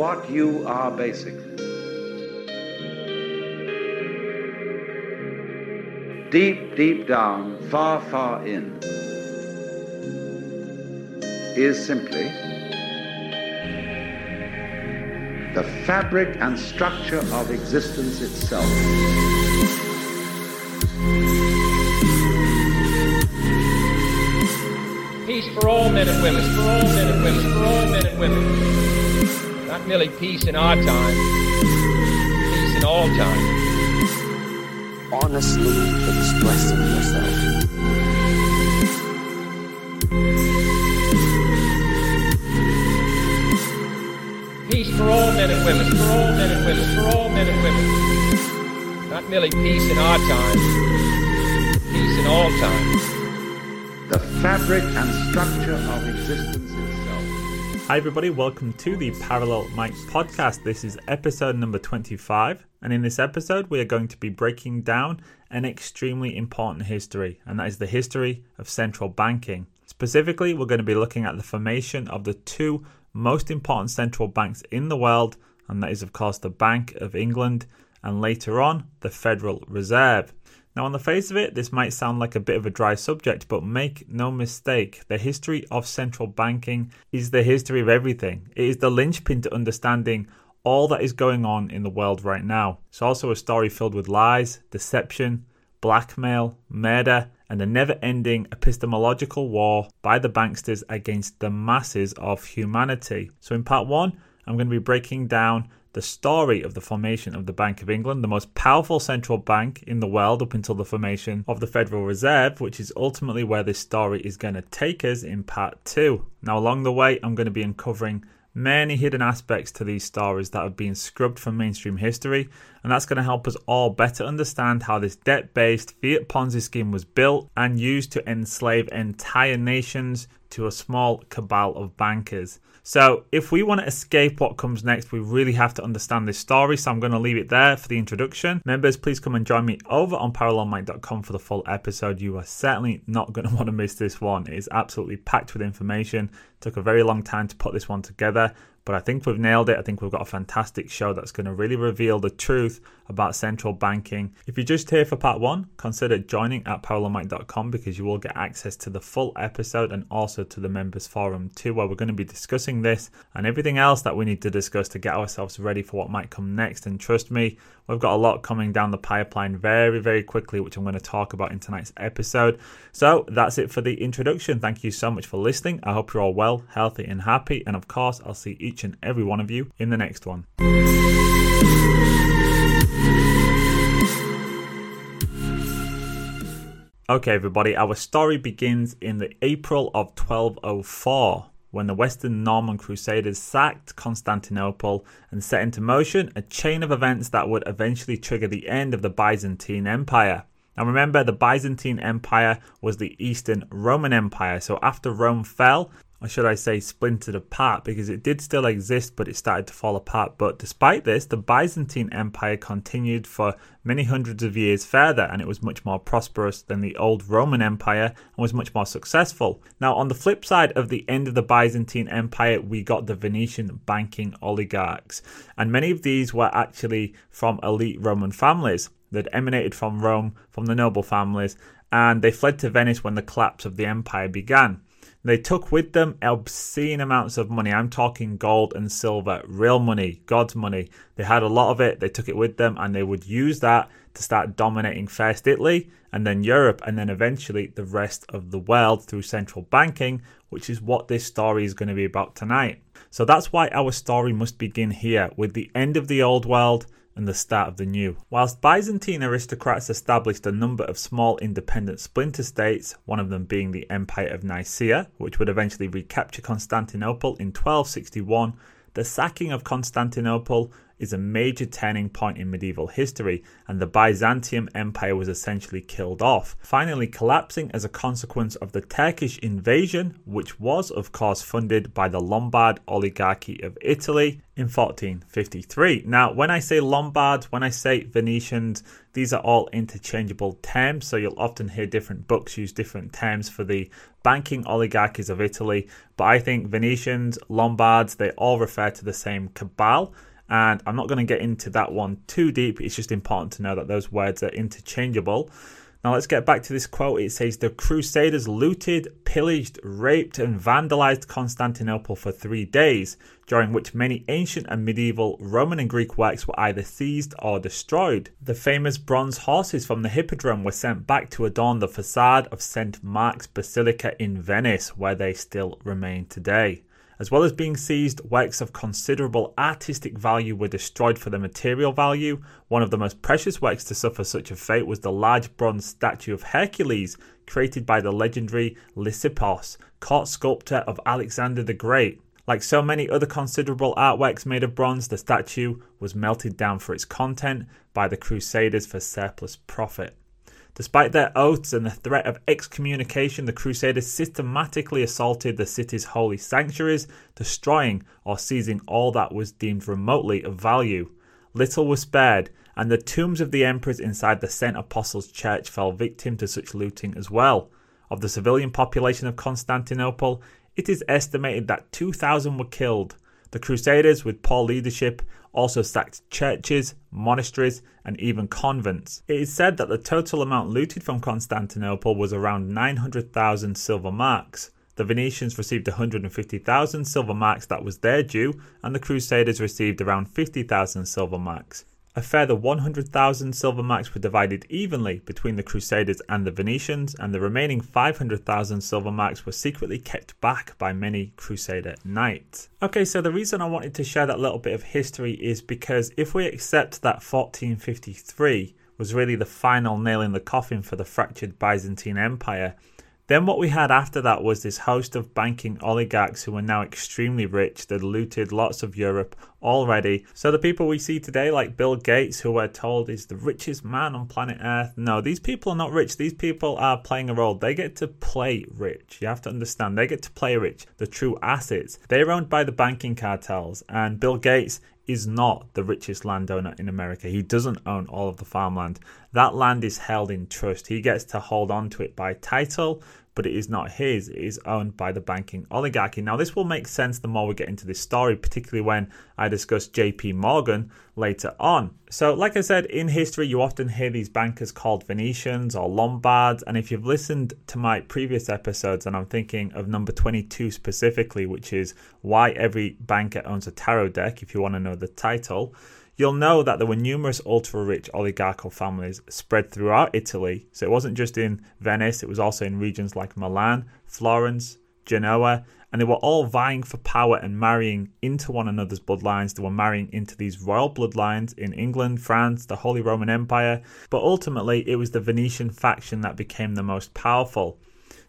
what you are basically. Deep, deep down, far, far in, is simply the fabric and structure of existence itself. Peace for all men and women, for all men and women, for all men and women. Not merely peace in our time, peace in all time. Honestly expressing yourself. Peace for all men and women, for all men and women, for all men and women. Not merely peace in our time, peace in all time. The fabric and structure of existence itself. Hi, everybody, welcome to the Parallel Mike podcast. This is episode number 25, and in this episode, we are going to be breaking down an extremely important history, and that is the history of central banking. Specifically, we're going to be looking at the formation of the two most important central banks in the world, and that is, of course, the Bank of England and later on, the Federal Reserve. Now, on the face of it, this might sound like a bit of a dry subject, but make no mistake, the history of central banking is the history of everything. It is the linchpin to understanding all that is going on in the world right now. It's also a story filled with lies, deception, blackmail, murder, and a never ending epistemological war by the banksters against the masses of humanity. So, in part one, I'm going to be breaking down the story of the formation of the Bank of England, the most powerful central bank in the world up until the formation of the Federal Reserve, which is ultimately where this story is going to take us in part two. Now, along the way, I'm going to be uncovering many hidden aspects to these stories that have been scrubbed from mainstream history, and that's going to help us all better understand how this debt based fiat Ponzi scheme was built and used to enslave entire nations to a small cabal of bankers. So, if we want to escape what comes next, we really have to understand this story. So, I'm going to leave it there for the introduction. Members, please come and join me over on parallelmike.com for the full episode. You are certainly not going to want to miss this one. It is absolutely packed with information. It took a very long time to put this one together, but I think we've nailed it. I think we've got a fantastic show that's going to really reveal the truth about central banking. If you're just here for part one, consider joining at parallelmike.com because you will get access to the full episode and also to the members forum too, where we're going to be discussing this and everything else that we need to discuss to get ourselves ready for what might come next. And trust me, we've got a lot coming down the pipeline very, very quickly, which I'm going to talk about in tonight's episode. So that's it for the introduction. Thank you so much for listening. I hope you're all well, healthy, and happy. And of course, I'll see each and every one of you in the next one. Okay, everybody, our story begins in the April of 1204 when the Western Norman Crusaders sacked Constantinople and set into motion a chain of events that would eventually trigger the end of the Byzantine Empire. Now, remember, the Byzantine Empire was the Eastern Roman Empire, so after Rome fell, or should I say splintered apart because it did still exist but it started to fall apart. But despite this, the Byzantine Empire continued for many hundreds of years further and it was much more prosperous than the old Roman Empire and was much more successful. Now, on the flip side of the end of the Byzantine Empire, we got the Venetian banking oligarchs, and many of these were actually from elite Roman families that emanated from Rome, from the noble families, and they fled to Venice when the collapse of the empire began. They took with them obscene amounts of money. I'm talking gold and silver, real money, God's money. They had a lot of it. They took it with them and they would use that to start dominating first Italy and then Europe and then eventually the rest of the world through central banking, which is what this story is going to be about tonight. So that's why our story must begin here with the end of the old world and the start of the new. Whilst Byzantine aristocrats established a number of small independent splinter states, one of them being the Empire of Nicaea, which would eventually recapture Constantinople in 1261, the sacking of Constantinople is a major turning point in medieval history, and the Byzantium Empire was essentially killed off, finally collapsing as a consequence of the Turkish invasion, which was, of course, funded by the Lombard oligarchy of Italy in 1453. Now, when I say Lombards, when I say Venetians, these are all interchangeable terms, so you'll often hear different books use different terms for the banking oligarchies of Italy. But I think Venetians, Lombards, they all refer to the same cabal. And I'm not going to get into that one too deep. It's just important to know that those words are interchangeable. Now let's get back to this quote. It says the Crusaders looted, pillaged, raped, and vandalized Constantinople for three days, during which many ancient and medieval Roman and Greek works were either seized or destroyed. The famous bronze horses from the Hippodrome were sent back to adorn the facade of St. Mark's Basilica in Venice, where they still remain today. As well as being seized, works of considerable artistic value were destroyed for their material value. One of the most precious works to suffer such a fate was the large bronze statue of Hercules, created by the legendary Lysippos, court sculptor of Alexander the Great. Like so many other considerable artworks made of bronze, the statue was melted down for its content by the Crusaders for surplus profit. Despite their oaths and the threat of excommunication, the Crusaders systematically assaulted the city's holy sanctuaries, destroying or seizing all that was deemed remotely of value. Little was spared, and the tombs of the emperors inside the St. Apostles Church fell victim to such looting as well. Of the civilian population of Constantinople, it is estimated that 2,000 were killed. The Crusaders, with poor leadership, also sacked churches, monasteries, and even convents. It is said that the total amount looted from Constantinople was around 900,000 silver marks. The Venetians received 150,000 silver marks that was their due, and the Crusaders received around 50,000 silver marks. A further 100,000 silver marks were divided evenly between the Crusaders and the Venetians, and the remaining 500,000 silver marks were secretly kept back by many Crusader knights. Okay, so the reason I wanted to share that little bit of history is because if we accept that 1453 was really the final nail in the coffin for the fractured Byzantine Empire, then what we had after that was this host of banking oligarchs who were now extremely rich. They'd looted lots of Europe already. So the people we see today, like Bill Gates, who we're told is the richest man on planet Earth, no, these people are not rich. These people are playing a role. They get to play rich. You have to understand. They get to play rich. The true assets. They're owned by the banking cartels. And Bill Gates is not the richest landowner in America. He doesn't own all of the farmland. That land is held in trust. He gets to hold on to it by title but it is not his. It is owned by the banking oligarchy. Now, this will make sense the more we get into this story, particularly when I discuss JP Morgan later on. So, like I said, in history, you often hear these bankers called Venetians or Lombards. And if you've listened to my previous episodes, and I'm thinking of number 22 specifically, which is why every banker owns a tarot deck, if you want to know the title you'll know that there were numerous ultra rich oligarchical families spread throughout Italy. So it wasn't just in Venice, it was also in regions like Milan, Florence, Genoa, and they were all vying for power and marrying into one another's bloodlines. They were marrying into these royal bloodlines in England, France, the Holy Roman Empire, but ultimately it was the Venetian faction that became the most powerful.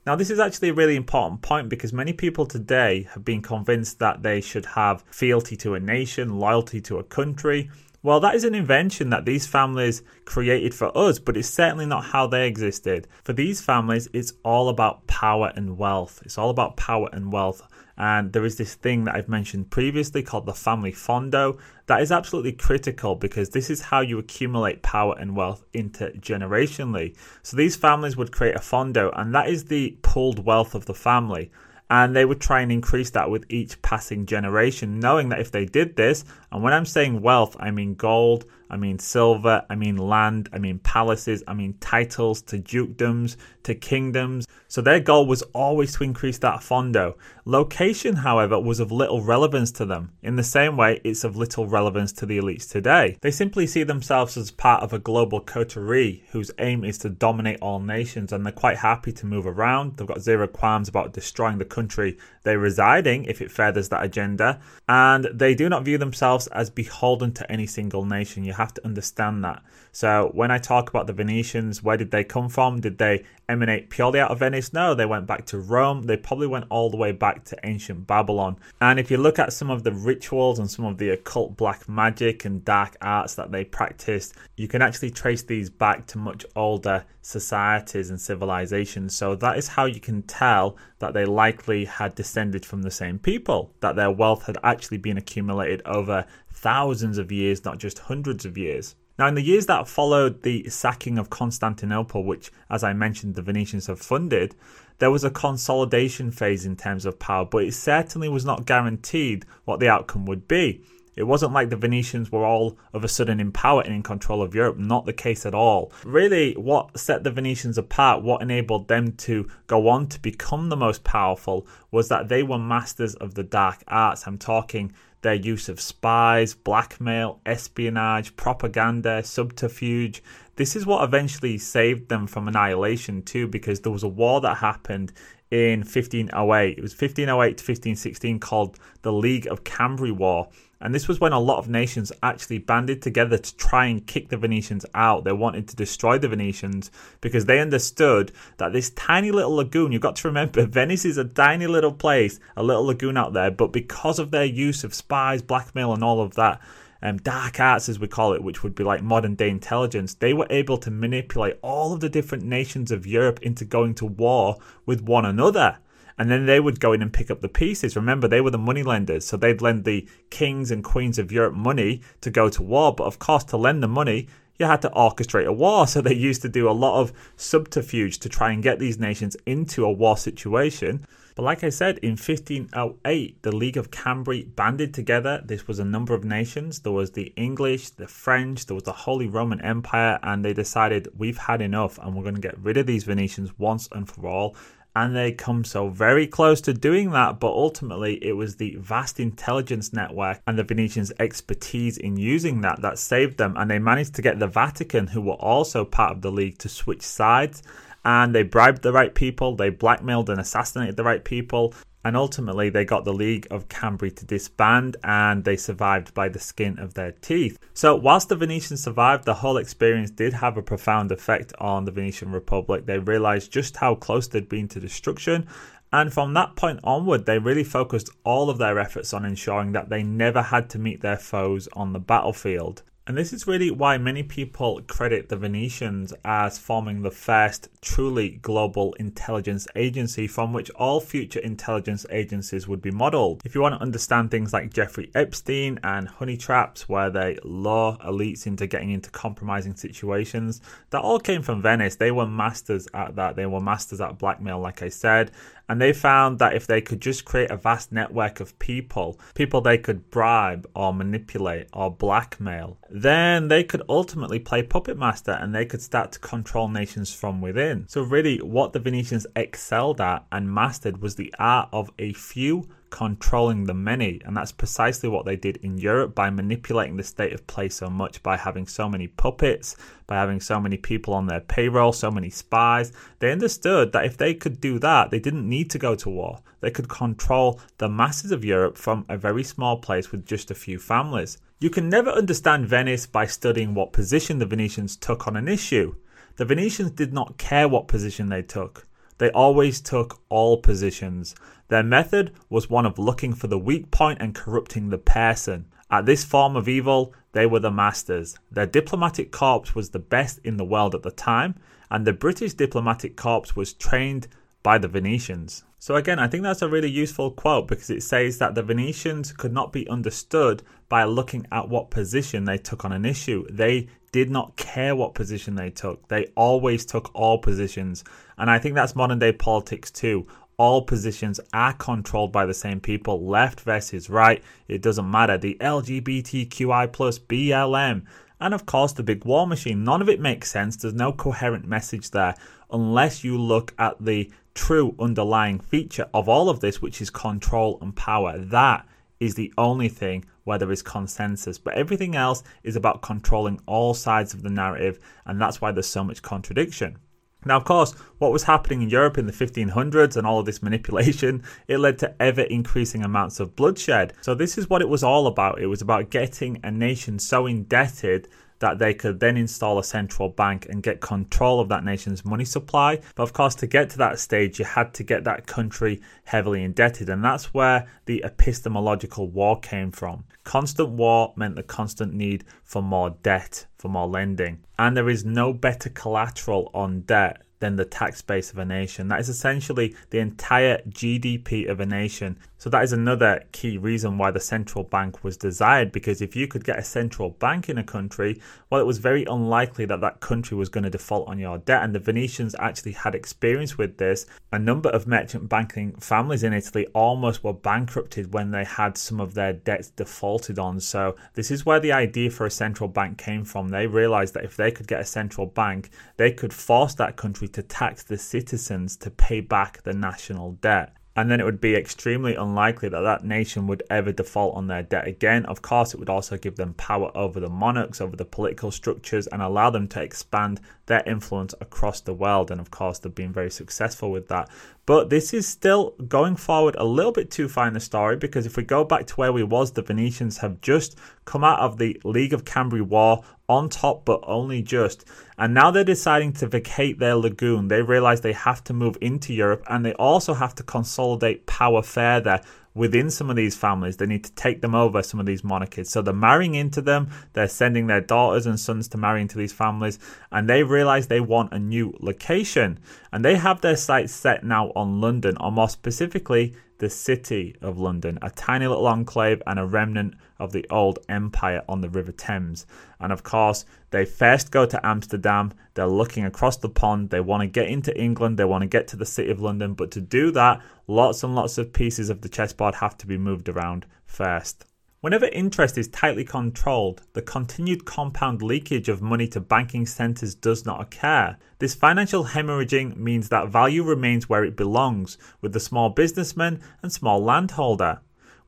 Now, this is actually a really important point because many people today have been convinced that they should have fealty to a nation, loyalty to a country. Well, that is an invention that these families created for us, but it's certainly not how they existed. For these families, it's all about power and wealth. It's all about power and wealth. And there is this thing that I've mentioned previously called the family fondo that is absolutely critical because this is how you accumulate power and wealth intergenerationally. So these families would create a fondo, and that is the pooled wealth of the family and they would try and increase that with each passing generation, knowing that if they did this, and when I'm saying wealth, I mean gold, I mean silver, I mean land, I mean palaces, I mean titles to dukedoms, to kingdoms. So their goal was always to increase that fondo. Location, however, was of little relevance to them. In the same way, it's of little relevance to the elites today. They simply see themselves as part of a global coterie whose aim is to dominate all nations, and they're quite happy to move around. They've got zero qualms about destroying the country country they're residing if it furthers that agenda. And they do not view themselves as beholden to any single nation. You have to understand that. So when I talk about the Venetians, where did they come from? Did they emanate purely out of Venice? No, they went back to Rome. They probably went all the way back to ancient Babylon. And if you look at some of the rituals and some of the occult black magic and dark arts that they practiced, you can actually trace these back to much older societies and civilizations. So that is how you can tell that they likely had descended from the same people, that their wealth had actually been accumulated over thousands of years, not just hundreds of years. Now, in the years that followed the sacking of Constantinople, which, as I mentioned, the Venetians have funded, there was a consolidation phase in terms of power, but it certainly was not guaranteed what the outcome would be. It wasn't like the Venetians were all of a sudden in power and in control of Europe, not the case at all. Really, what set the Venetians apart, what enabled them to go on to become the most powerful, was that they were masters of the dark arts. I'm talking their use of spies, blackmail, espionage, propaganda, subterfuge. This is what eventually saved them from annihilation, too, because there was a war that happened in 1508. It was 1508 to 1516 called the League of Cambrai War. And this was when a lot of nations actually banded together to try and kick the Venetians out. They wanted to destroy the Venetians because they understood that this tiny little lagoon, you've got to remember, Venice is a tiny little place, a little lagoon out there, but because of their use of spies, blackmail, and all of that, um, dark arts, as we call it, which would be like modern day intelligence, they were able to manipulate all of the different nations of Europe into going to war with one another and then they would go in and pick up the pieces. Remember, they were the money lenders, so they'd lend the kings and queens of Europe money to go to war. But of course, to lend the money, you had to orchestrate a war. So they used to do a lot of subterfuge to try and get these nations into a war situation. But like I said, in 1508, the League of Cambrai banded together. This was a number of nations. There was the English, the French, there was the Holy Roman Empire, and they decided we've had enough and we're going to get rid of these Venetians once and for all and they come so very close to doing that, but ultimately it was the vast intelligence network and the Venetians' expertise in using that that saved them, and they managed to get the Vatican, who were also part of the league, to switch sides. And they bribed the right people, they blackmailed and assassinated the right people, and ultimately they got the League of Cambrai to disband and they survived by the skin of their teeth. So, whilst the Venetians survived, the whole experience did have a profound effect on the Venetian Republic. They realized just how close they'd been to destruction. And from that point onward, they really focused all of their efforts on ensuring that they never had to meet their foes on the battlefield. And this is really why many people credit the Venetians as forming the first truly global intelligence agency from which all future intelligence agencies would be modeled. If you want to understand things like Jeffrey Epstein and honey traps, where they lure elites into getting into compromising situations, that all came from Venice. They were masters at that. They were masters at blackmail, like I said. And they found that if they could just create a vast network of people, people they could bribe or manipulate or blackmail, then they could ultimately play puppet master and they could start to control nations from within. So, really, what the Venetians excelled at and mastered was the art of a few controlling the many. And that's precisely what they did in Europe by manipulating the state of play so much, by having so many puppets, by having so many people on their payroll, so many spies. They understood that if they could do that, they didn't need to go to war. They could control the masses of Europe from a very small place with just a few families. You can never understand Venice by studying what position the Venetians took on an issue. The Venetians did not care what position they took. They always took all positions. Their method was one of looking for the weak point and corrupting the person. At this form of evil, they were the masters. Their diplomatic corps was the best in the world at the time, and the British diplomatic corps was trained by the Venetians. So, again, I think that's a really useful quote because it says that the Venetians could not be understood by looking at what position they took on an issue. They did not care what position they took. They always took all positions. And I think that's modern day politics too. All positions are controlled by the same people, left versus right. It doesn't matter. The LGBTQI plus BLM. And of course, the big war machine. None of it makes sense. There's no coherent message there unless you look at the true underlying feature of all of this, which is control and power. That is the only thing where there is consensus. But everything else is about controlling all sides of the narrative, and that's why there's so much contradiction. Now, of course, what was happening in Europe in the 1500s and all of this manipulation, it led to ever increasing amounts of bloodshed. So, this is what it was all about. It was about getting a nation so indebted that they could then install a central bank and get control of that nation's money supply. But of course, to get to that stage, you had to get that country heavily indebted, and that's where the epistemological war came from. Constant war meant the constant need for more debt, for more lending, and there is no better collateral on debt than the tax base of a nation. That is essentially the entire GDP of a nation. So that is another key reason why the central bank was desired because if you could get a central bank in a country, well, it was very unlikely that that country was going to default on your debt. And the Venetians actually had experience with this. A number of merchant banking families in Italy almost were bankrupted when they had some of their debts defaulted on. So this is where the idea for a central bank came from. They realized that if they could get a central bank, they could force that country to tax the citizens to pay back the national debt and then it would be extremely unlikely that that nation would ever default on their debt again. Of course, it would also give them power over the monarchs, over the political structures, and allow them to expand their influence across the world. And of course, they've been very successful with that. But this is still going forward a little bit too far in the story because if we go back to where we was, the Venetians have just come out of the League of Cambrai War on top, but only just. And now they're deciding to vacate their lagoon. They realize they have to move into Europe and they also have to consolidate power further within some of these families. They need to take them over, some of these monarchies. So they're marrying into them, they're sending their daughters and sons to marry into these families, and they realize they want a new location. And they have their sights set now on London, or more specifically, the city of London, a tiny little enclave and a remnant of the old empire on the River Thames. And of course, they first go to Amsterdam, they're looking across the pond, they want to get into England, they want to get to the city of London, but to do that, lots and lots of pieces of the chessboard have to be moved around first. Whenever interest is tightly controlled, the continued compound leakage of money to banking centres does not occur. This financial hemorrhaging means that value remains where it belongs, with the small businessman and small landholder.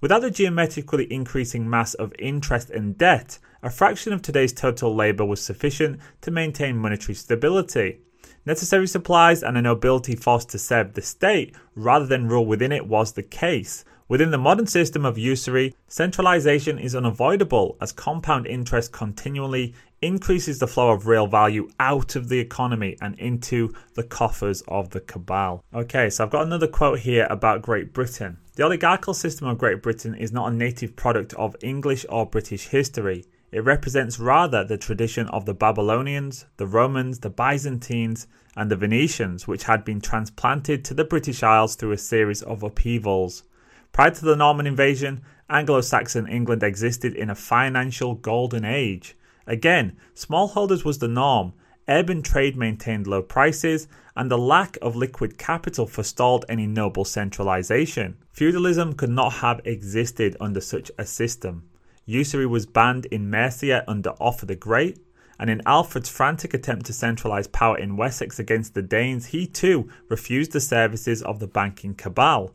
Without the geometrically increasing mass of interest and debt, a fraction of today's total labour was sufficient to maintain monetary stability. Necessary supplies and a nobility forced to serve the state rather than rule within it was the case. Within the modern system of usury, centralization is unavoidable as compound interest continually increases the flow of real value out of the economy and into the coffers of the cabal. Okay, so I've got another quote here about Great Britain. The oligarchical system of Great Britain is not a native product of English or British history. It represents rather the tradition of the Babylonians, the Romans, the Byzantines, and the Venetians, which had been transplanted to the British Isles through a series of upheavals. Prior to the Norman invasion, Anglo Saxon England existed in a financial golden age. Again, smallholders was the norm, urban trade maintained low prices, and the lack of liquid capital forestalled any noble centralization. Feudalism could not have existed under such a system. Usury was banned in Mercia under Offa the Great, and in Alfred's frantic attempt to centralize power in Wessex against the Danes, he too refused the services of the banking cabal.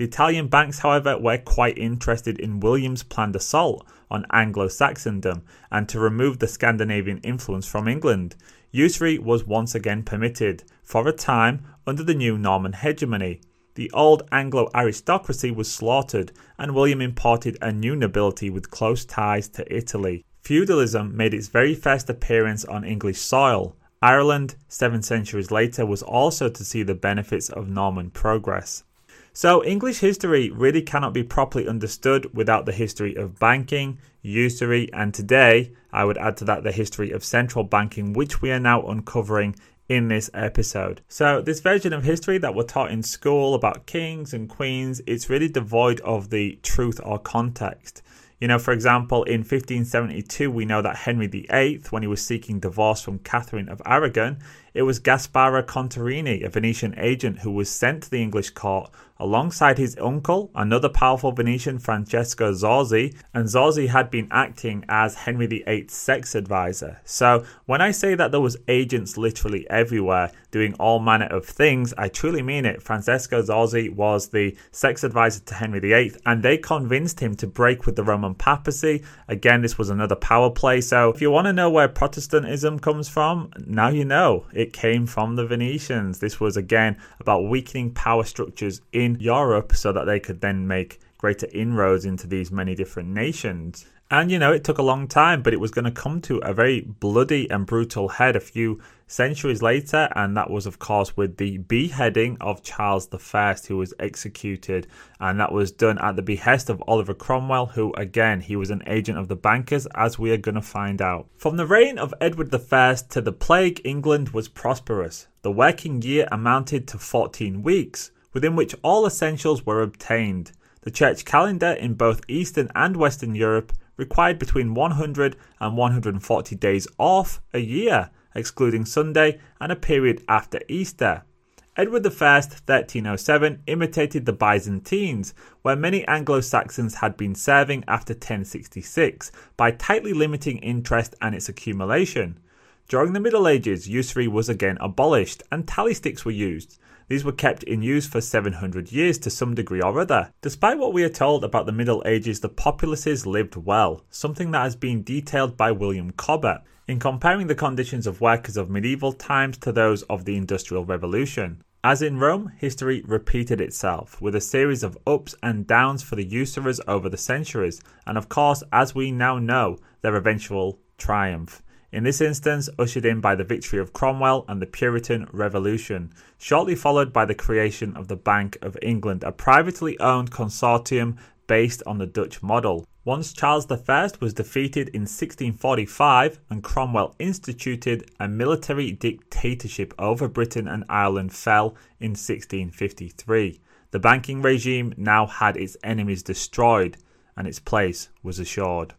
The Italian banks, however, were quite interested in William's planned assault on Anglo Saxondom and to remove the Scandinavian influence from England. Usury was once again permitted, for a time, under the new Norman hegemony. The old Anglo aristocracy was slaughtered, and William imported a new nobility with close ties to Italy. Feudalism made its very first appearance on English soil. Ireland, seven centuries later, was also to see the benefits of Norman progress. So, English history really cannot be properly understood without the history of banking, usury, and today I would add to that the history of central banking, which we are now uncovering in this episode. So, this version of history that we're taught in school about kings and queens, it's really devoid of the truth or context. You know, for example, in 1572, we know that Henry VIII, when he was seeking divorce from Catherine of Aragon, it was Gasparo Contarini, a Venetian agent, who was sent to the English court alongside his uncle, another powerful Venetian, Francesco Zorzi, and Zorzi had been acting as Henry VIII's sex advisor. So when I say that there was agents literally everywhere doing all manner of things, I truly mean it. Francesco Zorzi was the sex advisor to Henry VIII, and they convinced him to break with the Roman papacy. Again, this was another power play. So if you want to know where Protestantism comes from, now you know it came from the Venetians. This was again about weakening power structures in Europe so that they could then make greater inroads into these many different nations. And you know, it took a long time, but it was going to come to a very bloody and brutal head a few centuries later, and that was, of course, with the beheading of Charles I, who was executed, and that was done at the behest of Oliver Cromwell, who, again, he was an agent of the bankers, as we are going to find out. From the reign of Edward I to the plague, England was prosperous. The working year amounted to 14 weeks, within which all essentials were obtained. The church calendar in both Eastern and Western Europe required between 100 and 140 days off a year, excluding Sunday and a period after Easter. Edward I, 1307, imitated the Byzantines, where many Anglo Saxons had been serving after 1066, by tightly limiting interest and its accumulation. During the Middle Ages, usury was again abolished and tally sticks were used. These were kept in use for 700 years to some degree or other. Despite what we are told about the Middle Ages, the populaces lived well, something that has been detailed by William Cobbett in comparing the conditions of workers of medieval times to those of the Industrial Revolution. As in Rome, history repeated itself, with a series of ups and downs for the usurers over the centuries, and of course, as we now know, their eventual triumph in this instance ushered in by the victory of Cromwell and the Puritan Revolution, shortly followed by the creation of the Bank of England, a privately owned consortium based on the Dutch model. Once Charles I was defeated in 1645 and Cromwell instituted a military dictatorship over Britain and Ireland fell in 1653. The banking regime now had its enemies destroyed and its place was assured.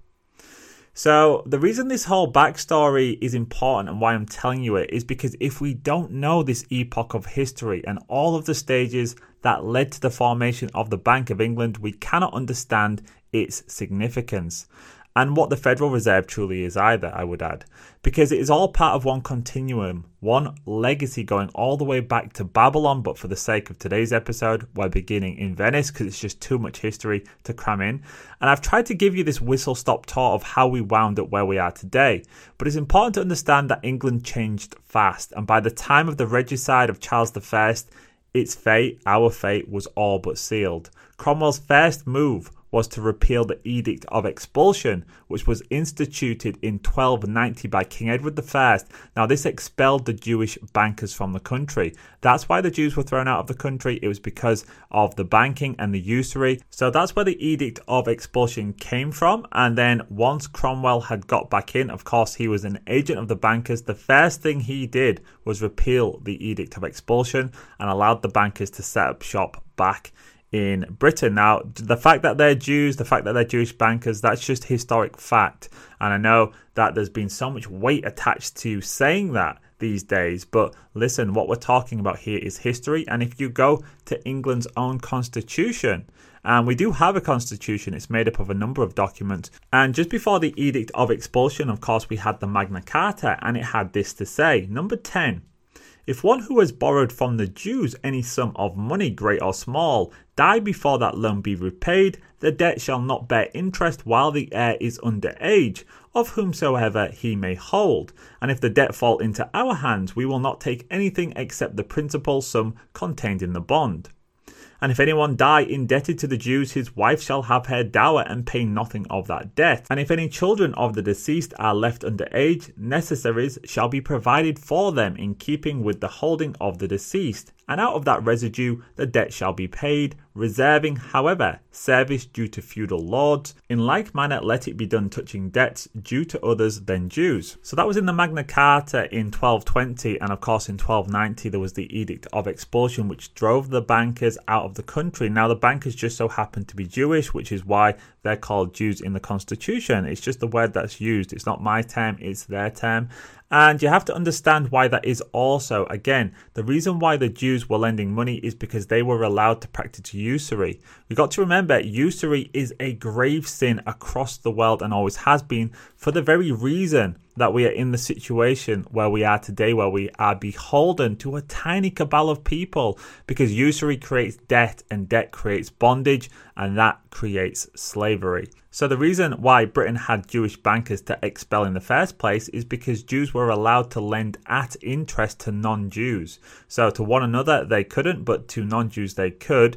So, the reason this whole backstory is important and why I'm telling you it is because if we don't know this epoch of history and all of the stages that led to the formation of the Bank of England, we cannot understand its significance and what the Federal Reserve truly is either, I would add, because it is all part of one continuum, one legacy going all the way back to Babylon. But for the sake of today's episode, we're beginning in Venice because it's just too much history to cram in. And I've tried to give you this whistle stop tour of how we wound up where we are today. But it's important to understand that England changed fast, and by the time of the regicide of Charles I, its fate, our fate, was all but sealed. Cromwell's first move was to repeal the Edict of Expulsion, which was instituted in 1290 by King Edward I. Now, this expelled the Jewish bankers from the country. That's why the Jews were thrown out of the country. It was because of the banking and the usury. So that's where the Edict of Expulsion came from. And then once Cromwell had got back in, of course, he was an agent of the bankers. The first thing he did was repeal the Edict of Expulsion and allowed the bankers to set up shop back in Britain. Now, the fact that they're Jews, the fact that they're Jewish bankers, that's just historic fact. And I know that there's been so much weight attached to saying that these days. But listen, what we're talking about here is history. And if you go to England's own constitution, and we do have a constitution, it's made up of a number of documents. And just before the Edict of Expulsion, of course, we had the Magna Carta, and it had this to say Number 10 if one who has borrowed from the Jews any sum of money, great or small, die before that loan be repaid, the debt shall not bear interest while the heir is under age, of whomsoever he may hold. And if the debt fall into our hands, we will not take anything except the principal sum contained in the bond. And if anyone die indebted to the Jews, his wife shall have her dower and pay nothing of that debt. And if any children of the deceased are left under age, necessaries shall be provided for them in keeping with the holding of the deceased and out of that residue the debt shall be paid, reserving, however, service due to feudal lords. In like manner, let it be done touching debts due to others than Jews. So that was in the Magna Carta in 1220, and of course in 1290 there was the Edict of Expulsion, which drove the bankers out of the country. Now the bankers just so happened to be Jewish, which is why they're called Jews in the Constitution. It's just the word that's used. It's not my term, it's their term. And you have to understand why that is also. Again, the reason why the Jews were lending money is because they were allowed to practice usury. We've got to remember usury is a grave sin across the world and always has been for the very reason that we are in the situation where we are today, where we are beholden to a tiny cabal of people because usury creates debt and debt creates bondage and that creates slavery. So, the reason why Britain had Jewish bankers to expel in the first place is because Jews were allowed to lend at interest to non Jews. So, to one another they couldn't, but to non Jews they could.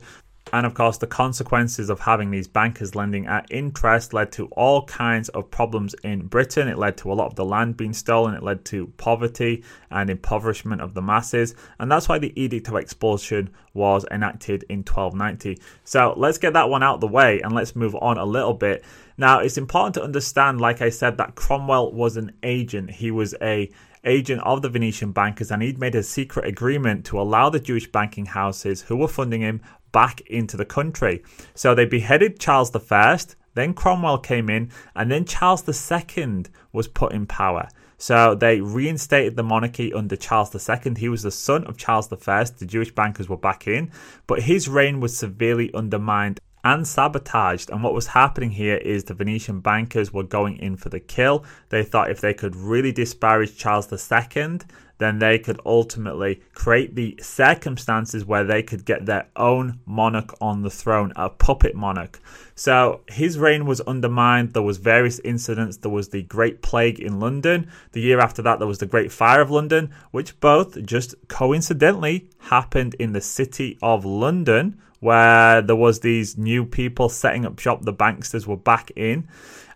And of course, the consequences of having these bankers lending at interest led to all kinds of problems in Britain. It led to a lot of the land being stolen, it led to poverty and impoverishment of the masses. And that's why the Edict of Expulsion was enacted in 1290. So let's get that one out of the way and let's move on a little bit. Now, it's important to understand, like I said, that Cromwell was an agent. He was a agent of the Venetian bankers, and he'd made a secret agreement to allow the Jewish banking houses who were funding him back into the country. So they beheaded Charles I, then Cromwell came in, and then Charles II was put in power. So they reinstated the monarchy under Charles II. He was the son of Charles I. The Jewish bankers were back in, but his reign was severely undermined and sabotaged. And what was happening here is the Venetian bankers were going in for the kill. They thought if they could really disparage Charles II, then they could ultimately create the circumstances where they could get their own monarch on the throne, a puppet monarch. So his reign was undermined. There was various incidents. There was the Great Plague in London. The year after that, there was the Great Fire of London, which both just coincidentally happened in the city of London, where there was these new people setting up shop. The banksters were back in.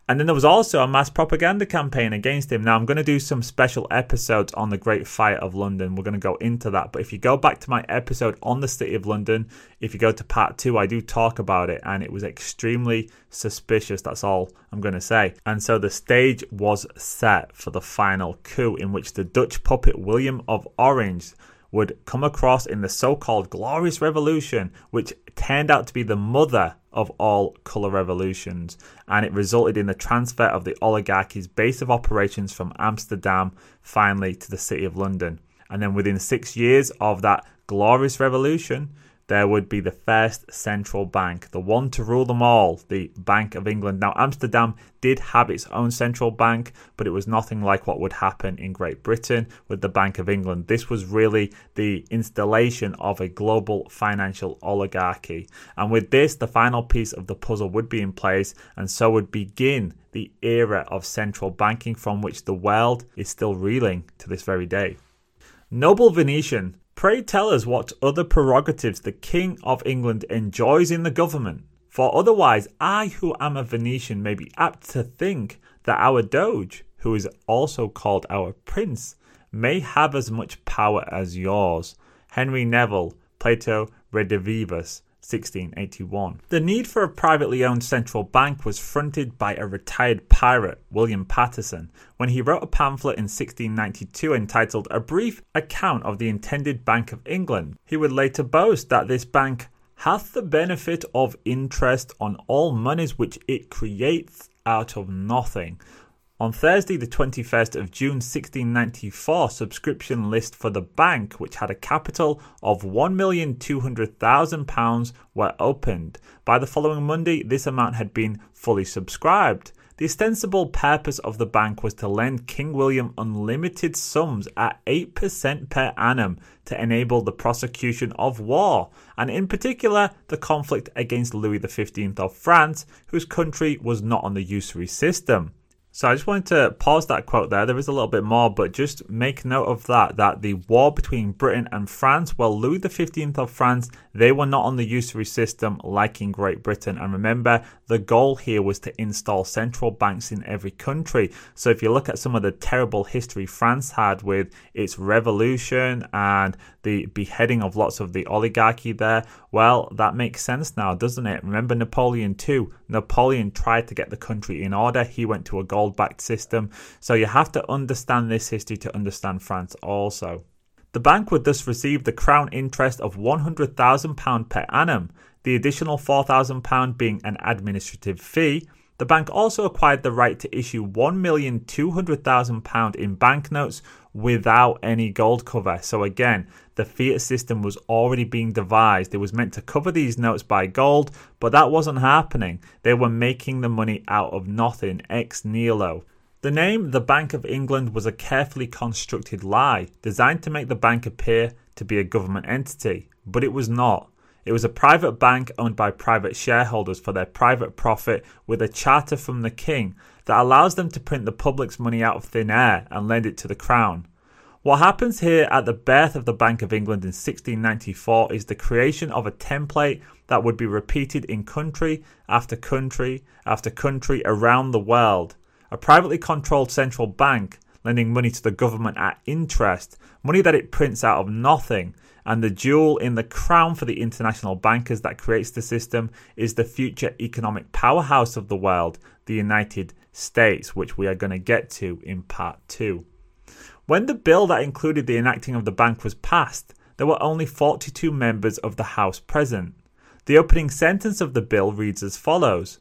And then there was also a mass propaganda campaign against him. Now, I'm going to do some special episodes on the Great Fire of London. We're going to go into that. But if you go back to my episode on the City of London, if you go to part two, I do talk about it. And it was extremely suspicious. That's all I'm going to say. And so the stage was set for the final coup, in which the Dutch puppet William of Orange would come across in the so called Glorious Revolution, which turned out to be the mother of all colour revolutions, and it resulted in the transfer of the oligarchy's base of operations from Amsterdam finally to the City of London. And then within six years of that glorious revolution, there would be the first central bank, the one to rule them all, the Bank of England. Now, Amsterdam did have its own central bank, but it was nothing like what would happen in Great Britain with the Bank of England. This was really the installation of a global financial oligarchy. And with this, the final piece of the puzzle would be in place, and so would begin the era of central banking from which the world is still reeling to this very day. Noble Venetian, Pray tell us what other prerogatives the King of England enjoys in the government, for otherwise I, who am a Venetian, may be apt to think that our Doge, who is also called our Prince, may have as much power as yours. Henry Neville, Plato Redivivus, 1681. The need for a privately owned central bank was fronted by a retired pirate, William Paterson, when he wrote a pamphlet in 1692 entitled A Brief Account of the Intended Bank of England. He would later boast that this bank hath the benefit of interest on all monies which it creates out of nothing, on Thursday, the 21st of June 1694, subscription list for the bank, which had a capital of £1,200,000, were opened. By the following Monday, this amount had been fully subscribed. The ostensible purpose of the bank was to lend King William unlimited sums at 8% per annum to enable the prosecution of war, and in particular the conflict against Louis XV of France, whose country was not on the usury system. So I just wanted to pause that quote there. There is a little bit more, but just make note of that that the war between Britain and France, well, Louis XV of France, they were not on the usury system like in Great Britain. And remember, the goal here was to install central banks in every country. So if you look at some of the terrible history France had with its revolution and the beheading of lots of the oligarchy there, well, that makes sense now, doesn't it? Remember Napoleon too. Napoleon tried to get the country in order. He went to a gold backed system. So you have to understand this history to understand France also. The bank would thus receive the crown interest of £100,000 per annum, the additional £4,000 being an administrative fee. The bank also acquired the right to issue £1,200,000 in banknotes without any gold cover. So, again, the fiat system was already being devised. It was meant to cover these notes by gold, but that wasn't happening. They were making the money out of nothing ex nihilo. The name the Bank of England was a carefully constructed lie designed to make the bank appear to be a government entity, but it was not. It was a private bank owned by private shareholders for their private profit with a charter from the king that allows them to print the public's money out of thin air and lend it to the crown. What happens here at the birth of the Bank of England in 1694 is the creation of a template that would be repeated in country after country after country around the world. A privately controlled central bank lending money to the government at interest, money that it prints out of nothing. And the jewel in the crown for the international bankers that creates the system is the future economic powerhouse of the world, the United States, which we are going to get to in part two. When the bill that included the enacting of the bank was passed, there were only 42 members of the House present. The opening sentence of the bill reads as follows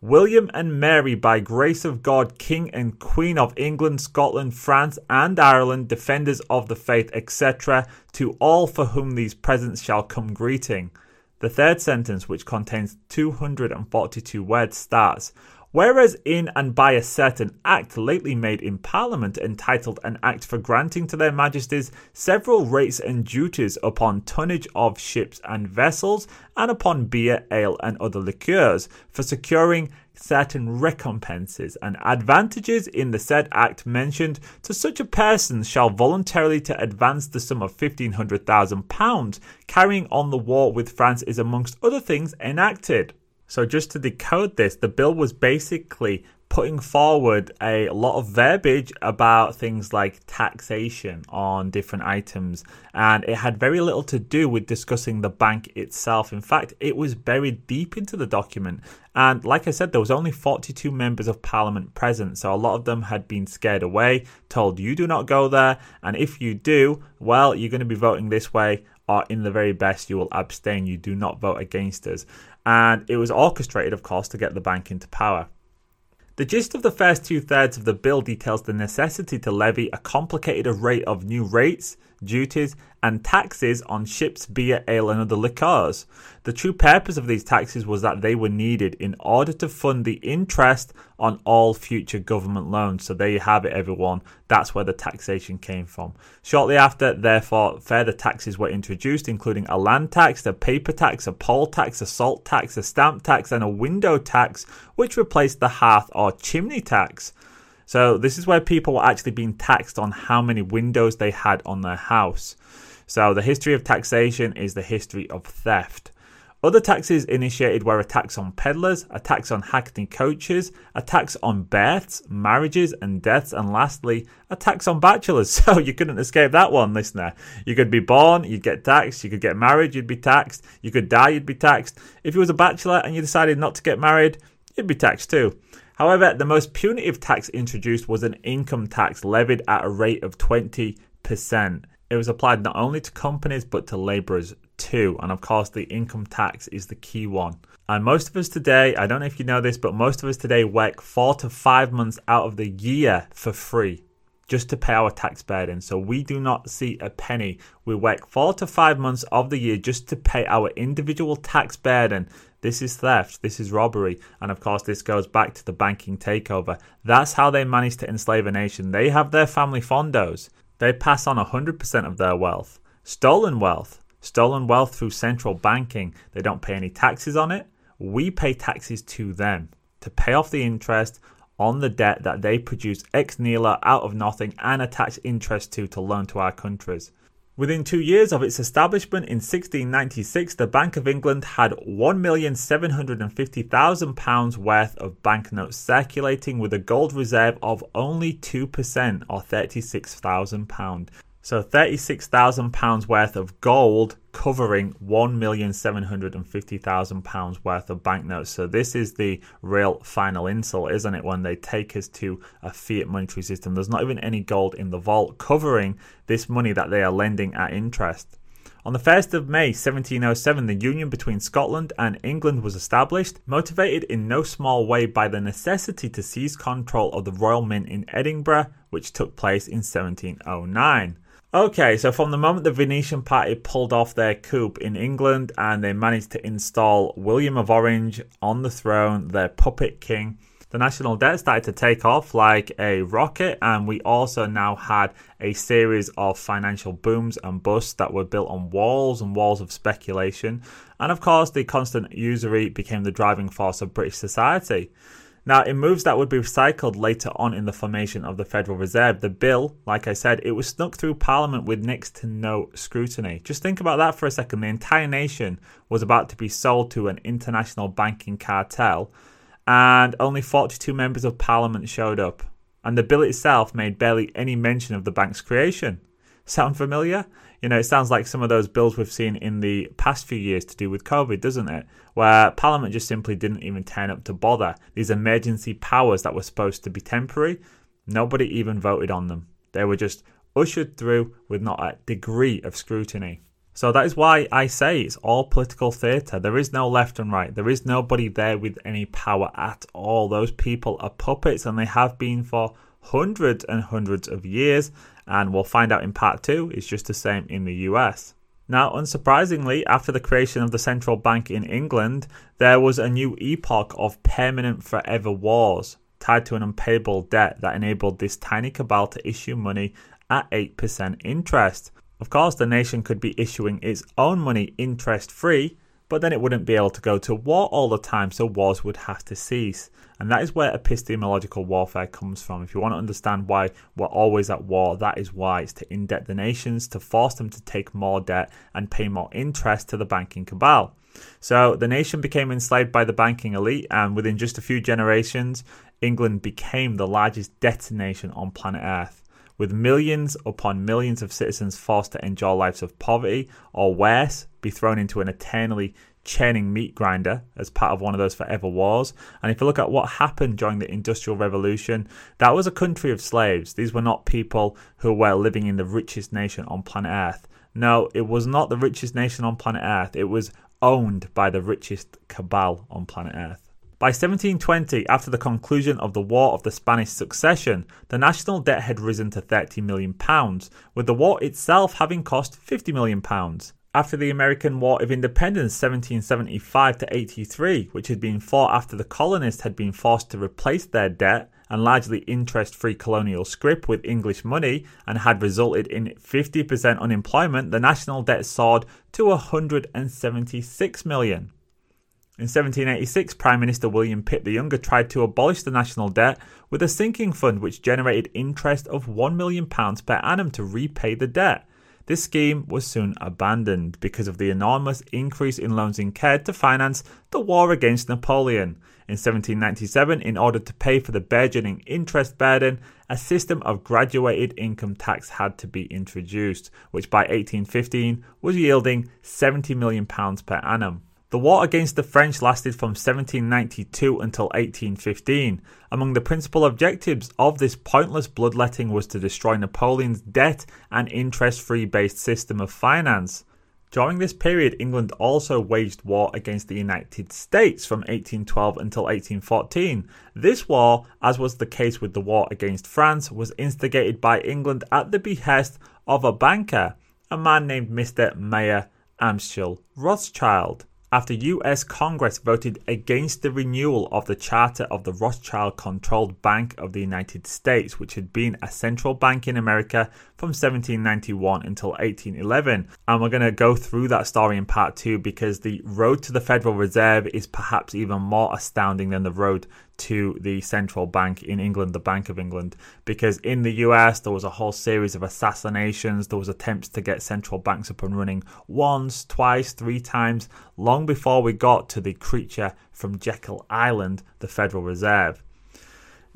William and Mary, by grace of God, King and Queen of England, Scotland, France, and Ireland, defenders of the faith, etc., to all for whom these presents shall come greeting. The third sentence, which contains 242 words, starts Whereas in and by a certain act lately made in Parliament entitled an Act for granting to their Majesties several rates and duties upon tonnage of ships and vessels, and upon beer, ale, and other liqueurs, for securing certain recompenses and advantages in the said act mentioned to such a person shall voluntarily to advance the sum of fifteen hundred thousand pounds carrying on the war with France is amongst other things enacted. So, just to decode this, the bill was basically putting forward a lot of verbiage about things like taxation on different items, and it had very little to do with discussing the bank itself. In fact, it was buried deep into the document. And like I said, there was only 42 members of parliament present, so a lot of them had been scared away, told you do not go there, and if you do, well, you're going to be voting this way, or in the very best, you will abstain. You do not vote against us and it was orchestrated, of course, to get the bank into power. The gist of the first two thirds of the bill details the necessity to levy a complicated array of new rates, duties, and taxes on ships, beer, ale, and other liquors. The true purpose of these taxes was that they were needed in order to fund the interest on all future government loans. So there you have it, everyone. That's where the taxation came from. Shortly after, therefore, further taxes were introduced, including a land tax, a paper tax, a poll tax, a salt tax, a stamp tax, and a window tax, which replaced the hearth or chimney tax. So this is where people were actually being taxed on how many windows they had on their house. So the history of taxation is the history of theft. Other taxes initiated were a tax on peddlers, a tax on hackney coaches, a tax on births, marriages, and deaths, and lastly, a tax on bachelors. So you couldn't escape that one, listener. You could be born, you'd get taxed. You could get married, you'd be taxed. You could die, you'd be taxed. If you was a bachelor and you decided not to get married, you'd be taxed too. However, the most punitive tax introduced was an income tax levied at a rate of 20%. It was applied not only to companies but to labourers too, and of course, the income tax is the key one. And most of us today, I don't know if you know this, but most of us today work four to five months out of the year for free just to pay our tax burden. So we do not see a penny. We work four to five months of the year just to pay our individual tax burden this is theft, this is robbery, and of course, this goes back to the banking takeover. That's how they manage to enslave a nation. They have their family fondos, they pass on 100% of their wealth. Stolen wealth, stolen wealth through central banking. They don't pay any taxes on it. We pay taxes to them to pay off the interest on the debt that they produce ex nihilo out of nothing and attach interest to to loan to our countries. Within two years of its establishment in 1696, the Bank of England had £1,750,000 worth of banknotes circulating with a gold reserve of only 2% or £36,000. So £36,000 worth of gold covering £1,750,000 worth of banknotes. So this is the real final insult, isn't it? When they take us to a fiat monetary system. There's not even any gold in the vault covering this money that they are lending at interest. On the 1st of May 1707, the union between Scotland and England was established, motivated in no small way by the necessity to seize control of the Royal Mint in Edinburgh, which took place in 1709. Okay, so from the moment the Venetian party pulled off their coup in England and they managed to install William of Orange on the throne, their puppet king, the national debt started to take off like a rocket, and we also now had a series of financial booms and busts that were built on walls and walls of speculation. And of course, the constant usury became the driving force of British society. Now, in moves that would be recycled later on in the formation of the Federal Reserve, the bill, like I said, it was snuck through Parliament with next to no scrutiny. Just think about that for a second. The entire nation was about to be sold to an international banking cartel, and only 42 members of Parliament showed up. And the bill itself made barely any mention of the bank's creation. Sound familiar? You know, it sounds like some of those bills we've seen in the past few years to do with COVID, doesn't it? Where Parliament just simply didn't even turn up to bother. These emergency powers that were supposed to be temporary, nobody even voted on them. They were just ushered through with not a degree of scrutiny. So that is why I say it's all political theatre. There is no left and right. There is nobody there with any power at all. Those people are puppets and they have been for hundreds and hundreds of years and we'll find out in part two, it's just the same in the US. Now, unsurprisingly, after the creation of the central bank in England, there was a new epoch of permanent forever wars tied to an unpayable debt that enabled this tiny cabal to issue money at 8% interest. Of course, the nation could be issuing its own money interest free, but then it wouldn't be able to go to war all the time, so wars would have to cease. And that is where epistemological warfare comes from. If you want to understand why we're always at war, that is why it's to indebt the nations, to force them to take more debt and pay more interest to the banking cabal. So the nation became enslaved by the banking elite, and within just a few generations, England became the largest debt nation on planet Earth. With millions upon millions of citizens forced to endure lives of poverty, or worse, be thrown into an eternally churning meat grinder as part of one of those forever wars. And if you look at what happened during the Industrial Revolution, that was a country of slaves. These were not people who were living in the richest nation on planet Earth. No, it was not the richest nation on planet Earth. It was owned by the richest cabal on planet Earth. By 1720, after the conclusion of the War of the Spanish Succession, the national debt had risen to £30 million, with the war itself having cost £50 million after the American War of Independence 1775 to 83, which had been fought after the colonists had been forced to replace their debt and largely interest free colonial scrip with English money and had resulted in 50% unemployment, the national debt soared to 176 million. In 1786, Prime Minister William Pitt the Younger tried to abolish the national debt with a sinking fund which generated interest of £1 million per annum to repay the debt. This scheme was soon abandoned because of the enormous increase in loans incurred to finance the war against Napoleon. In 1797, in order to pay for the burgeoning interest burden, a system of graduated income tax had to be introduced, which by 1815 was yielding £70 million per annum. The war against the French lasted from 1792 until 1815. Among the principal objectives of this pointless bloodletting was to destroy Napoleon's debt and interest free based system of finance. During this period, England also waged war against the United States from 1812 until 1814. This war, as was the case with the war against France, was instigated by England at the behest of a banker, a man named Mr. Mayer Amschel Rothschild after US Congress voted against the renewal of the charter of the Rothschild controlled Bank of the United States, which had been a central bank in America from 1791 until 1811. And we're going to go through that story in part two because the road to the Federal Reserve is perhaps even more astounding than the road to the central bank in England, the Bank of England, because in the US there was a whole series of assassinations. There was attempts to get central banks up and running once, twice, three times, long before we got to the creature from Jekyll Island, the Federal Reserve.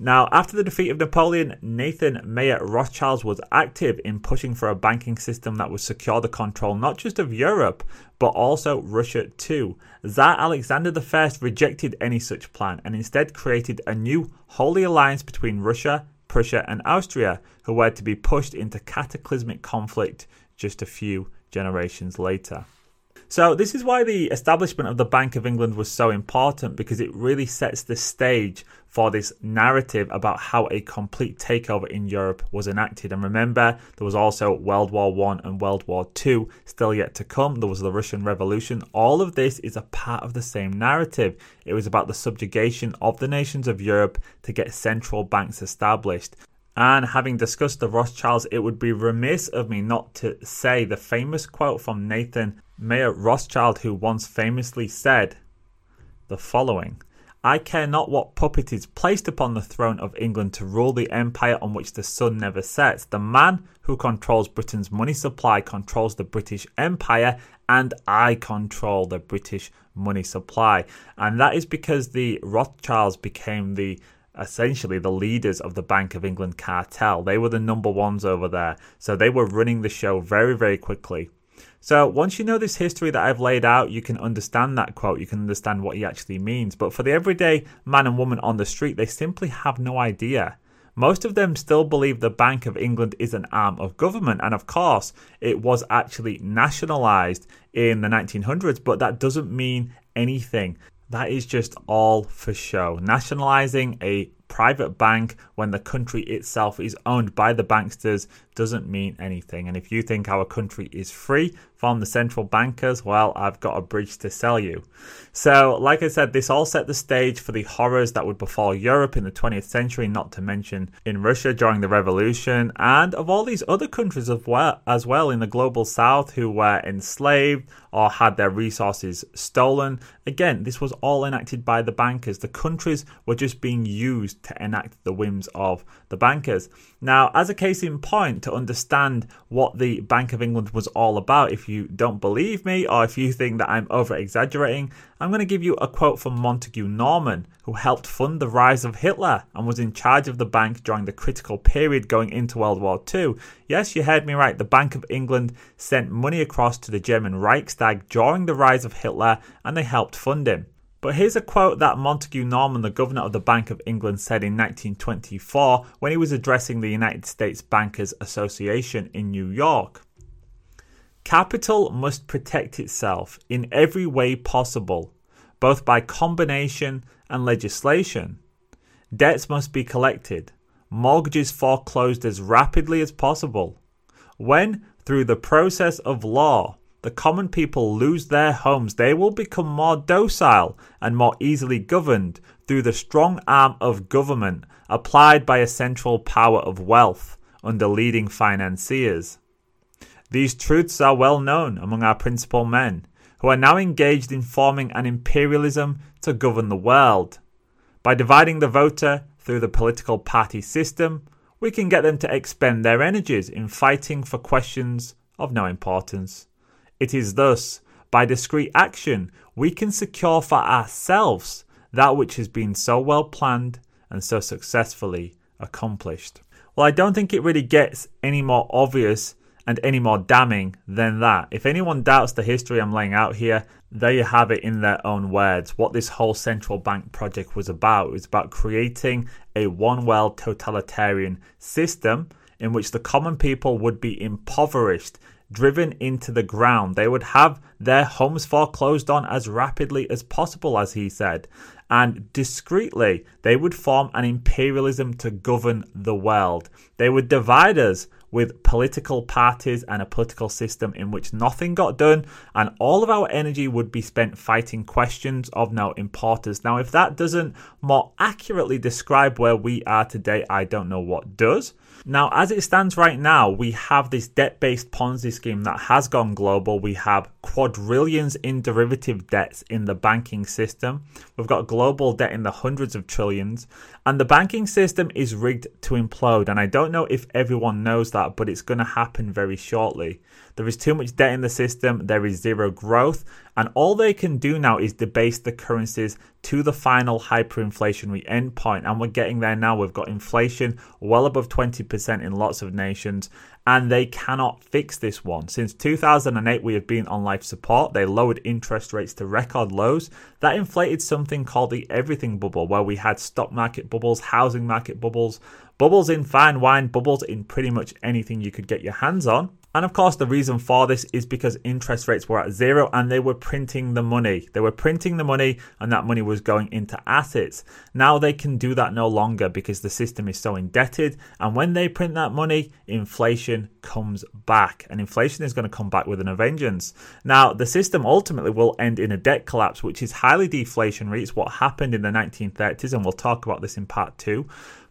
Now, after the defeat of Napoleon, Nathan Mayer Rothschild was active in pushing for a banking system that would secure the control not just of Europe, but also Russia too. Tsar Alexander I rejected any such plan and instead created a new holy alliance between Russia, Prussia, and Austria, who were to be pushed into cataclysmic conflict just a few generations later. So, this is why the establishment of the Bank of England was so important because it really sets the stage for this narrative about how a complete takeover in Europe was enacted. And remember, there was also World War One and World War Two still yet to come. There was the Russian Revolution. All of this is a part of the same narrative. It was about the subjugation of the nations of Europe to get central banks established. And having discussed the Rothschilds, it would be remiss of me not to say the famous quote from Nathan Mayer Rothschild, who once famously said the following I care not what puppet is placed upon the throne of England to rule the empire on which the sun never sets. The man who controls Britain's money supply controls the British Empire, and I control the British money supply. And that is because the Rothschilds became the essentially the leaders of the Bank of England cartel. They were the number ones over there. So they were running the show very, very quickly. So once you know this history that I've laid out, you can understand that quote, you can understand what he actually means. But for the everyday man and woman on the street, they simply have no idea. Most of them still believe the Bank of England is an arm of government, and of course, it was actually nationalised in the 1900s, but that doesn't mean anything. That is just all for show. Nationalising a private bank when the country itself is owned by the banksters doesn't mean anything. And if you think our country is free from the central bankers, well, I've got a bridge to sell you. So, like I said, this all set the stage for the horrors that would befall Europe in the 20th century, not to mention in Russia during the revolution, and of all these other countries as well, as well in the global south who were enslaved or had their resources stolen. Again, this was all enacted by the bankers. The countries were just being used to enact the whims of the bankers. Now, as a case in point, to understand what the Bank of England was all about, if you don't believe me or if you think that I'm over exaggerating, I'm going to give you a quote from Montagu Norman, who helped fund the rise of Hitler and was in charge of the bank during the critical period going into World War II. Yes, you heard me right. The Bank of England sent money across to the German Reichstag during the rise of Hitler and they helped fund him. But here's a quote that Montagu Norman, the governor of the Bank of England, said in 1924 when he was addressing the United States Bankers Association in New York. Capital must protect itself in every way possible, both by combination and legislation. Debts must be collected, mortgages foreclosed as rapidly as possible. When, through the process of law, the common people lose their homes, they will become more docile and more easily governed through the strong arm of government applied by a central power of wealth under leading financiers. These truths are well known among our principal men, who are now engaged in forming an imperialism to govern the world. By dividing the voter through the political party system, we can get them to expend their energies in fighting for questions of no importance. It is thus, by discreet action, we can secure for ourselves that which has been so well planned and so successfully accomplished. Well, I don't think it really gets any more obvious and any more damning than that. If anyone doubts the history I'm laying out here, there you have it in their own words. What this whole central bank project was about. It was about creating a one world totalitarian system in which the common people would be impoverished driven into the ground. They would have their homes foreclosed on as rapidly as possible, as he said. And discreetly, they would form an imperialism to govern the world. They would divide us with political parties and a political system in which nothing got done, and all of our energy would be spent fighting questions of no importance. Now, if that doesn't more accurately describe where we are today, I don't know what does. Now, as it stands right now, we have this debt based Ponzi scheme that has gone global. We have quadrillions in derivative debts in the banking system. We've got global debt in the hundreds of trillions. And the banking system is rigged to implode. And I don't know if everyone knows that, but it's going to happen very shortly. There is too much debt in the system, there is zero growth, and all they can do now is debase the currencies to the final hyperinflationary endpoint. And we're getting there now. We've got inflation well above 20% in lots of nations, and they cannot fix this one. Since 2008, we have been on life support. They lowered interest rates to record lows. That inflated something called the everything bubble, where we had stock market bubbles, housing market bubbles, bubbles in fine wine, bubbles in pretty much anything you could get your hands on. And of course, the reason for this is because interest rates were at zero and they were printing the money. They were printing the money and that money was going into assets. Now they can do that no longer because the system is so indebted. And when they print that money, inflation comes back. And inflation is going to come back with an vengeance. Now, the system ultimately will end in a debt collapse, which is highly deflationary. It's what happened in the 1930s, and we'll talk about this in part two.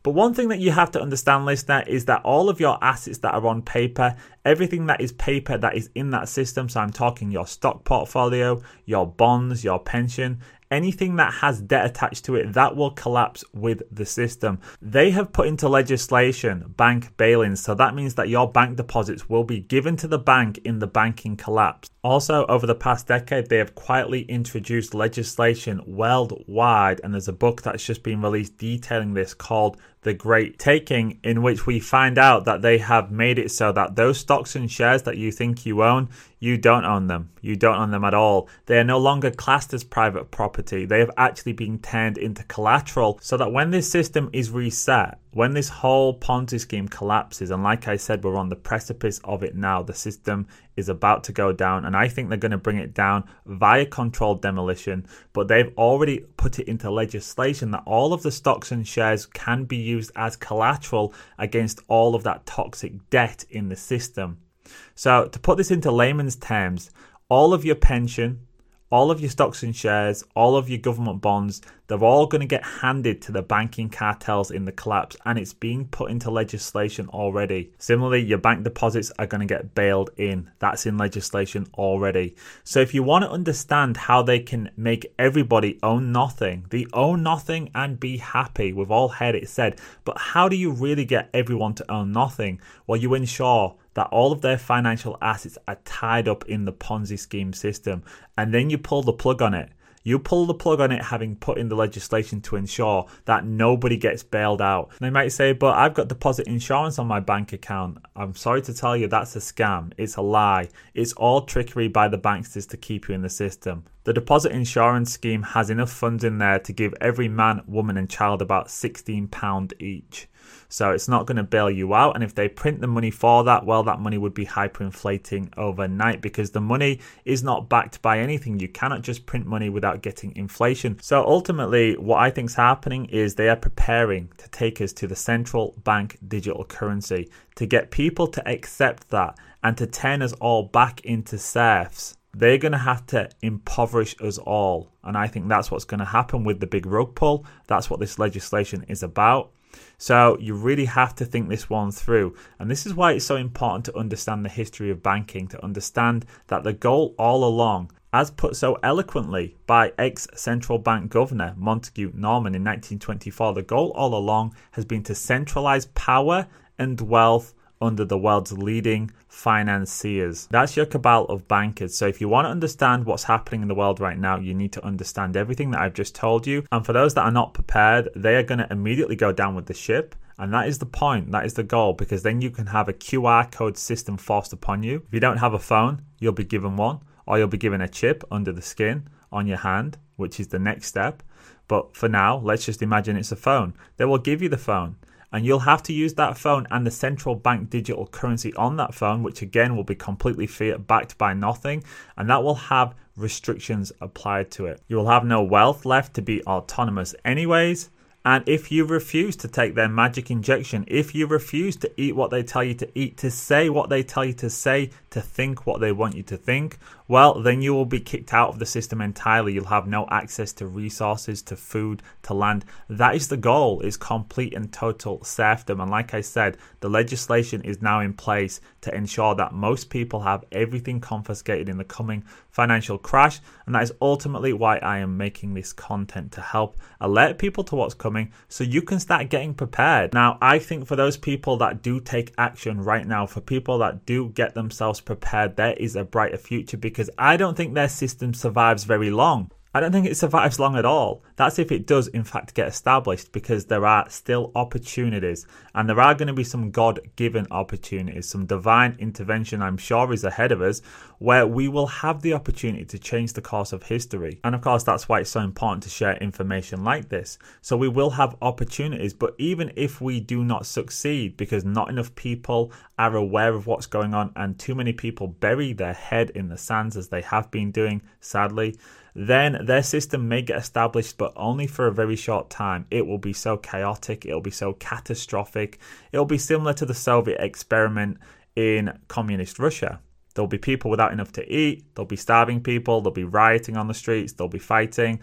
But one thing that you have to understand, listener, is that all of your assets that are on paper, everything that is paper that is in that system, so I'm talking your stock portfolio, your bonds, your pension, anything that has debt attached to it that will collapse with the system. They have put into legislation bank bail-ins, so that means that your bank deposits will be given to the bank in the banking collapse. Also, over the past decade, they have quietly introduced legislation worldwide, and there's a book that's just been released detailing this called The Great Taking, in which we find out that they have made it so that those stocks and shares that you think you own, you don't own them. You don't own them at all. They are no longer classed as private property. They have actually been turned into collateral so that when this system is reset, when this whole Ponzi scheme collapses, and like I said, we're on the precipice of it now, the system is about to go down, and I think they're going to bring it down via controlled demolition. But they've already put it into legislation that all of the stocks and shares can be used as collateral against all of that toxic debt in the system. So, to put this into layman's terms, all of your pension, all of your stocks and shares, all of your government bonds, they're all going to get handed to the banking cartels in the collapse, and it's being put into legislation already. Similarly, your bank deposits are going to get bailed in. That's in legislation already. So, if you want to understand how they can make everybody own nothing, the own nothing and be happy. We've all heard it said, but how do you really get everyone to own nothing? Well, you ensure that all of their financial assets are tied up in the Ponzi scheme system, and then you pull the plug on it. You pull the plug on it having put in the legislation to ensure that nobody gets bailed out. They might say, but I've got deposit insurance on my bank account. I'm sorry to tell you that's a scam. It's a lie. It's all trickery by the banksters to keep you in the system. The deposit insurance scheme has enough funds in there to give every man, woman, and child about £16 each. So it's not going to bail you out. And if they print the money for that, well, that money would be hyperinflating overnight because the money is not backed by anything. You cannot just print money without getting inflation. So ultimately, what I think is happening is they are preparing to take us to the central bank digital currency to get people to accept that and to turn us all back into serfs they're going to have to impoverish us all. And I think that's what's going to happen with the big rug pull. That's what this legislation is about. So you really have to think this one through. And this is why it's so important to understand the history of banking, to understand that the goal all along, as put so eloquently by ex central bank governor Montagu Norman in 1924, the goal all along has been to centralize power and wealth under the world's leading financiers. That's your cabal of bankers. So if you want to understand what's happening in the world right now, you need to understand everything that I've just told you. And for those that are not prepared, they are going to immediately go down with the ship. And that is the point, that is the goal, because then you can have a QR code system forced upon you. If you don't have a phone, you'll be given one, or you'll be given a chip under the skin on your hand, which is the next step. But for now, let's just imagine it's a phone. They will give you the phone and you'll have to use that phone and the central bank digital currency on that phone, which again will be completely fiat backed by nothing, and that will have restrictions applied to it. You will have no wealth left to be autonomous, anyways. And if you refuse to take their magic injection, if you refuse to eat what they tell you to eat, to say what they tell you to say, to think what they want you to think, well, then you will be kicked out of the system entirely. You'll have no access to resources, to food, to land. That is the goal, is complete and total serfdom. And like I said, the legislation is now in place to ensure that most people have everything confiscated in the coming financial crash. And that is ultimately why I am making this content to help alert people to what's coming so you can start getting prepared. Now, I think for those people that do take action right now, for people that do get themselves prepared, there is a brighter future because I don't think their system survives very long. I don't think it survives long at all. That's if it does, in fact, get established because there are still opportunities and there are going to be some God given opportunities, some divine intervention, I'm sure, is ahead of us where we will have the opportunity to change the course of history. And of course, that's why it's so important to share information like this. So we will have opportunities, but even if we do not succeed because not enough people are aware of what's going on and too many people bury their head in the sands as they have been doing, sadly then their system may get established, but only for a very short time. It will be so chaotic, it'll be so catastrophic, it'll be similar to the Soviet experiment in communist Russia. There'll be people without enough to eat, there'll be starving people, there'll be rioting on the streets, there'll be fighting.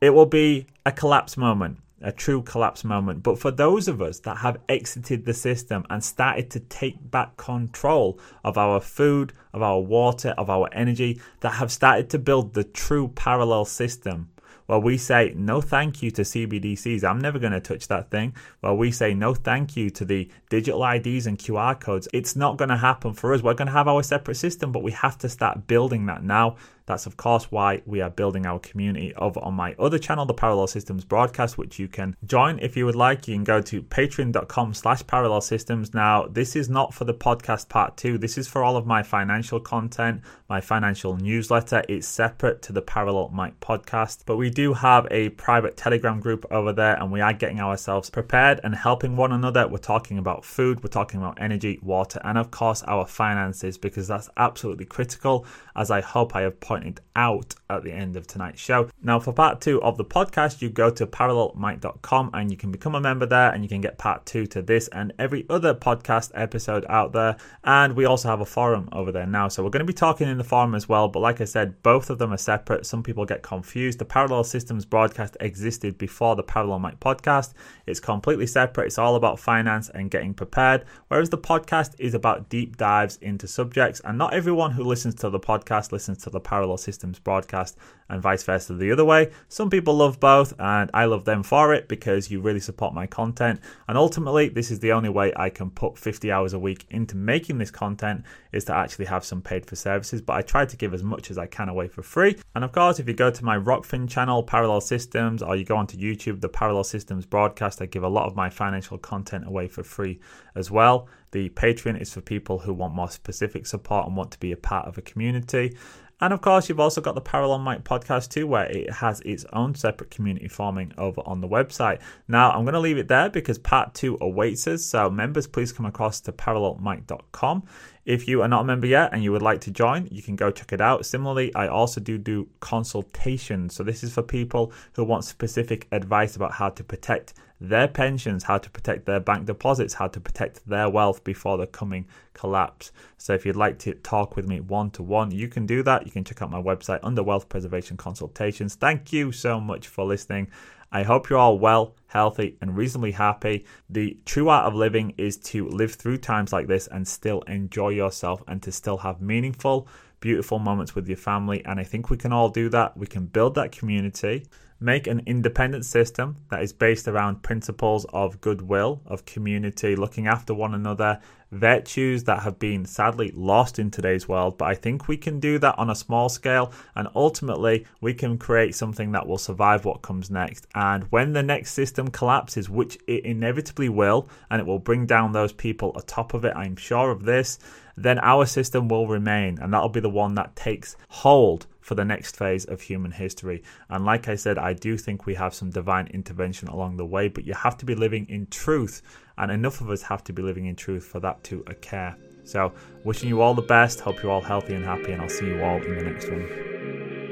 It will be a collapse moment a true collapse moment. But for those of us that have exited the system and started to take back control of our food, of our water, of our energy, that have started to build the true parallel system, well, we say no thank you to CBDCs. I'm never going to touch that thing. Well, we say no thank you to the digital IDs and QR codes. It's not going to happen for us. We're going to have our separate system, but we have to start building that now. That's, of course, why we are building our community over on my other channel, the Parallel Systems Broadcast, which you can join if you would like. You can go to patreon.com slash parallel systems. Now, this is not for the podcast part two. This is for all of my financial content, my financial newsletter. It's separate to the Parallel Mike podcast. But we do have a private Telegram group over there, and we are getting ourselves prepared and helping one another. We're talking about food, we're talking about energy, water, and of course, our finances, because that's absolutely critical, as I hope I have pointed pointed out at the end of tonight's show. Now, for part two of the podcast, you go to parallelmike.com and you can become a member there and you can get part two to this and every other podcast episode out there. And we also have a forum over there now. So we're going to be talking in the forum as well. But like I said, both of them are separate. Some people get confused. The Parallel Systems broadcast existed before the Parallel Mike podcast. It's completely separate. It's all about finance and getting prepared. Whereas the podcast is about deep dives into subjects. And not everyone who listens to the podcast listens to the Parallel parallel systems broadcast and vice versa the other way. Some people love both, and I love them for it because you really support my content. And ultimately, this is the only way I can put 50 hours a week into making this content is to actually have some paid for services. But I try to give as much as I can away for free. And of course, if you go to my Rokfin channel, Parallel Systems, or you go onto YouTube, the Parallel Systems broadcast, I give a lot of my financial content away for free as well. The Patreon is for people who want more specific support and want to be a part of a community. And of course, you've also got the Parallel Mike podcast too, where it has its own separate community forming over on the website. Now, I'm going to leave it there because part two awaits us. So, members, please come across to parallelmike.com. If you are not a member yet and you would like to join, you can go check it out. Similarly, I also do do consultations. So, this is for people who want specific advice about how to protect their pensions, how to protect their bank deposits, how to protect their wealth before the coming collapse. So if you'd like to talk with me one to one, you can do that. You can check out my website under Wealth Preservation Consultations. Thank you so much for listening. I hope you're all well, healthy, and reasonably happy. The true art of living is to live through times like this and still enjoy yourself and to still have meaningful, beautiful moments with your family. And I think we can all do that. We can build that community make an independent system that is based around principles of goodwill, of community, looking after one another, virtues that have been sadly lost in today's world. But I think we can do that on a small scale, and ultimately, we can create something that will survive what comes next. And when the next system collapses, which it inevitably will, and it will bring down those people atop of it, I'm sure of this, then our system will remain, and that'll be the one that takes hold for the next phase of human history. And like I said, I do think we have some divine intervention along the way, but you have to be living in truth, and enough of us have to be living in truth for that to occur. So, wishing you all the best, hope you're all healthy and happy, and I'll see you all in the next one.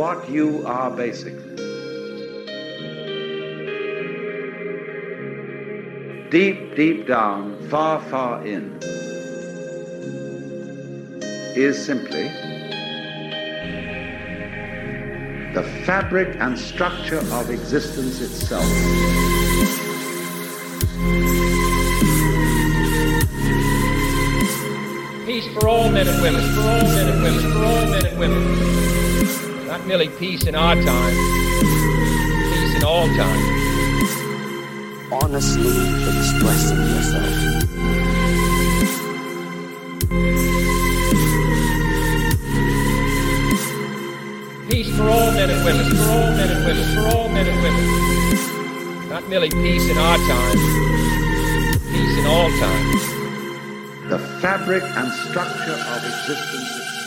What you are basically. Deep, deep down, far, far in, is simply the fabric and structure of existence itself. Peace for all men and women, for all men and women, for all men and women. Not merely peace in our time, peace in all all time. Honestly expressing yourself. Peace for all men and women, for all men and women, for all men and women. Not merely peace in our time, peace in all time. The fabric and structure of existence